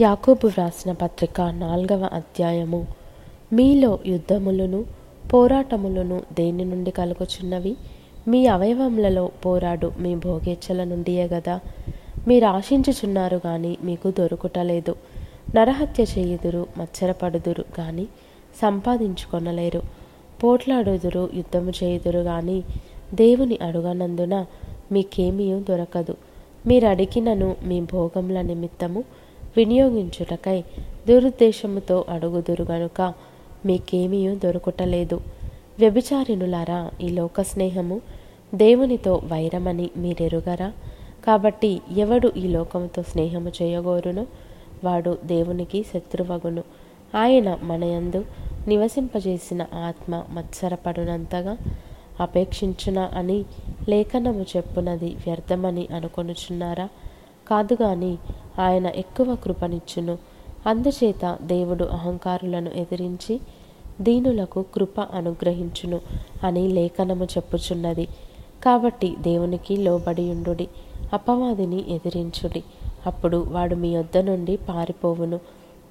యాకోబు వ్రాసిన పత్రిక నాల్గవ అధ్యాయము. మీలో యుద్ధములను పోరాటములను దేని నుండి కలుగుచున్నవి? మీ అవయవములలో పోరాడు మీ భోగేచ్ఛల నుండియే గదా. మీరు ఆశించుచున్నారు కానీ మీకు దొరుకుటలేదు నరహత్య చేయుదురు మచ్చరపడుదురు కానీ సంపాదించుకొనలేరు. పోట్లాడుదురు యుద్ధము చేయుదురు కానీ దేవుని అడుగనందున మీకేమీ దొరకదు. మీరు అడిగినను మీ భోగముల నిమిత్తము వినియోగించుటకై దురుద్దేశముతో అడుగుదురు గనుక మీకేమీ దొరకటలేదు. వ్యభిచారిణులారా ఈ లోక స్నేహము దేవునితో వైరమని మీరెరుగరా? కాబట్టి ఎవడు ఈ లోకముతో స్నేహము చేయగోరును? వాడు దేవునికి శత్రువగును. ఆయన మనయందు నివసింపజేసిన ఆత్మ మత్సరపడునంతగా అపేక్షించున అని లేఖనము చెప్పునది వ్యర్థమని అనుకొనుచున్నారా? కాదు గాని ఆయన ఎక్కువ కృపనిచ్చును. అందుచేత దేవుడు అహంకారులను ఎదిరించి దీనులకు కృప అనుగ్రహించును అని లేఖనము చెప్పుచున్నది. కాబట్టి దేవునికి లోబడియుండుడి అపవాదిని ఎదిరించుడి. అప్పుడు వాడు మీ యొద్ద నుండి పారిపోవును.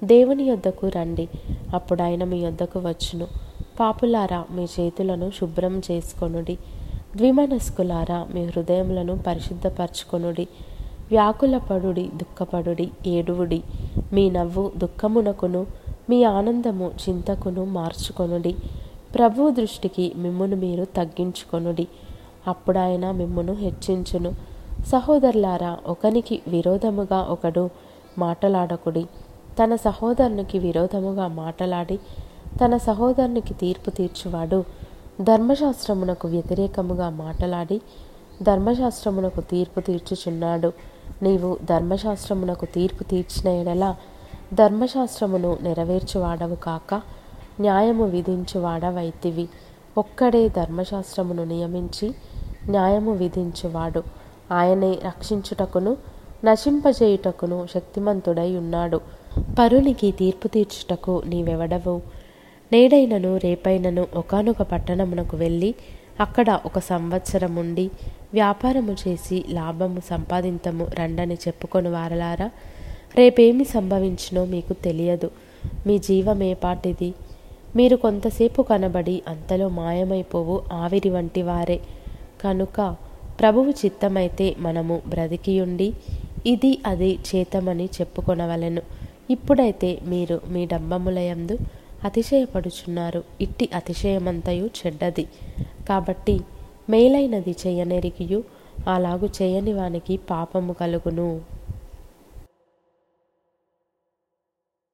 దేవుని యొద్దకు రండి అప్పుడు ఆయన మీ యొద్దకు వచ్చును. పాపులారా మీ చేతులను శుభ్రం చేసుకొనుడి. ద్విమనస్కులారా మీ హృదయములను పరిశుద్ధపరచుకొనుడి. వ్యాకులపడుడి దుఃఖపడుడి ఏడువుడి. మీ నవ్వు దుఃఖమునకును మీ ఆనందము చింతకును మార్చుకొనుడి. ప్రభు దృష్టికి మిమ్మును మీరు తగ్గించుకొనుడి. అప్పుడు ఆయన మిమ్మును హెచ్చించును. సహోదరులారా ఒకనికి విరోధముగా ఒకడు మాటలాడకుడి. తన సహోదరునికి విరోధముగా మాటలాడి తన సహోదరునికి తీర్పు తీర్చువాడు. ధర్మశాస్త్రమునకు వ్యతిరేకముగా మాటలాడి ధర్మశాస్త్రమునకు తీర్పు తీర్చుచున్నాడు. నీవు ధర్మశాస్త్రమునకు తీర్పు తీర్చిన ఎడల ధర్మశాస్త్రమును నెరవేర్చువాడవు కాక న్యాయము విధించువాడవైతివి. ఒక్కడే ధర్మశాస్త్రమును నియమించి న్యాయము విధించువాడు. ఆయనే రక్షించుటకును నశింపజేయుటకును శక్తిమంతుడై ఉన్నాడు పరునికి తీర్పు తీర్చుటకు నీవెవడవు? నేడైనను రేపైనను ఒకనొక పట్టణమునకు వెళ్ళి అక్కడ ఒక సంవత్సరం ఉండి వ్యాపారము చేసి లాభము సంపాదింతము రండని చెప్పుకొని వారలారా. రేపేమి సంభవించినో మీకు తెలియదు. మీ జీవమే పాటిది? మీరు కొంతసేపు కనబడి అంతలో మాయమైపోవు ఆవిరి వంటి వారే. కనుక ప్రభువు చిత్తమైతే మనము బ్రతికియుండి ఇది అది చేతమని చెప్పుకొనవలెను. ఇప్పుడైతే మీరు మీ డబ్బములయందు అతిశయపడుచున్నారు. ఇట్టి అతిశయమంతయు చెడ్డది. కాబట్టి మేలైనది చేయనెరిగియు అలాగు చేయని వానికి పాపము కలుగును.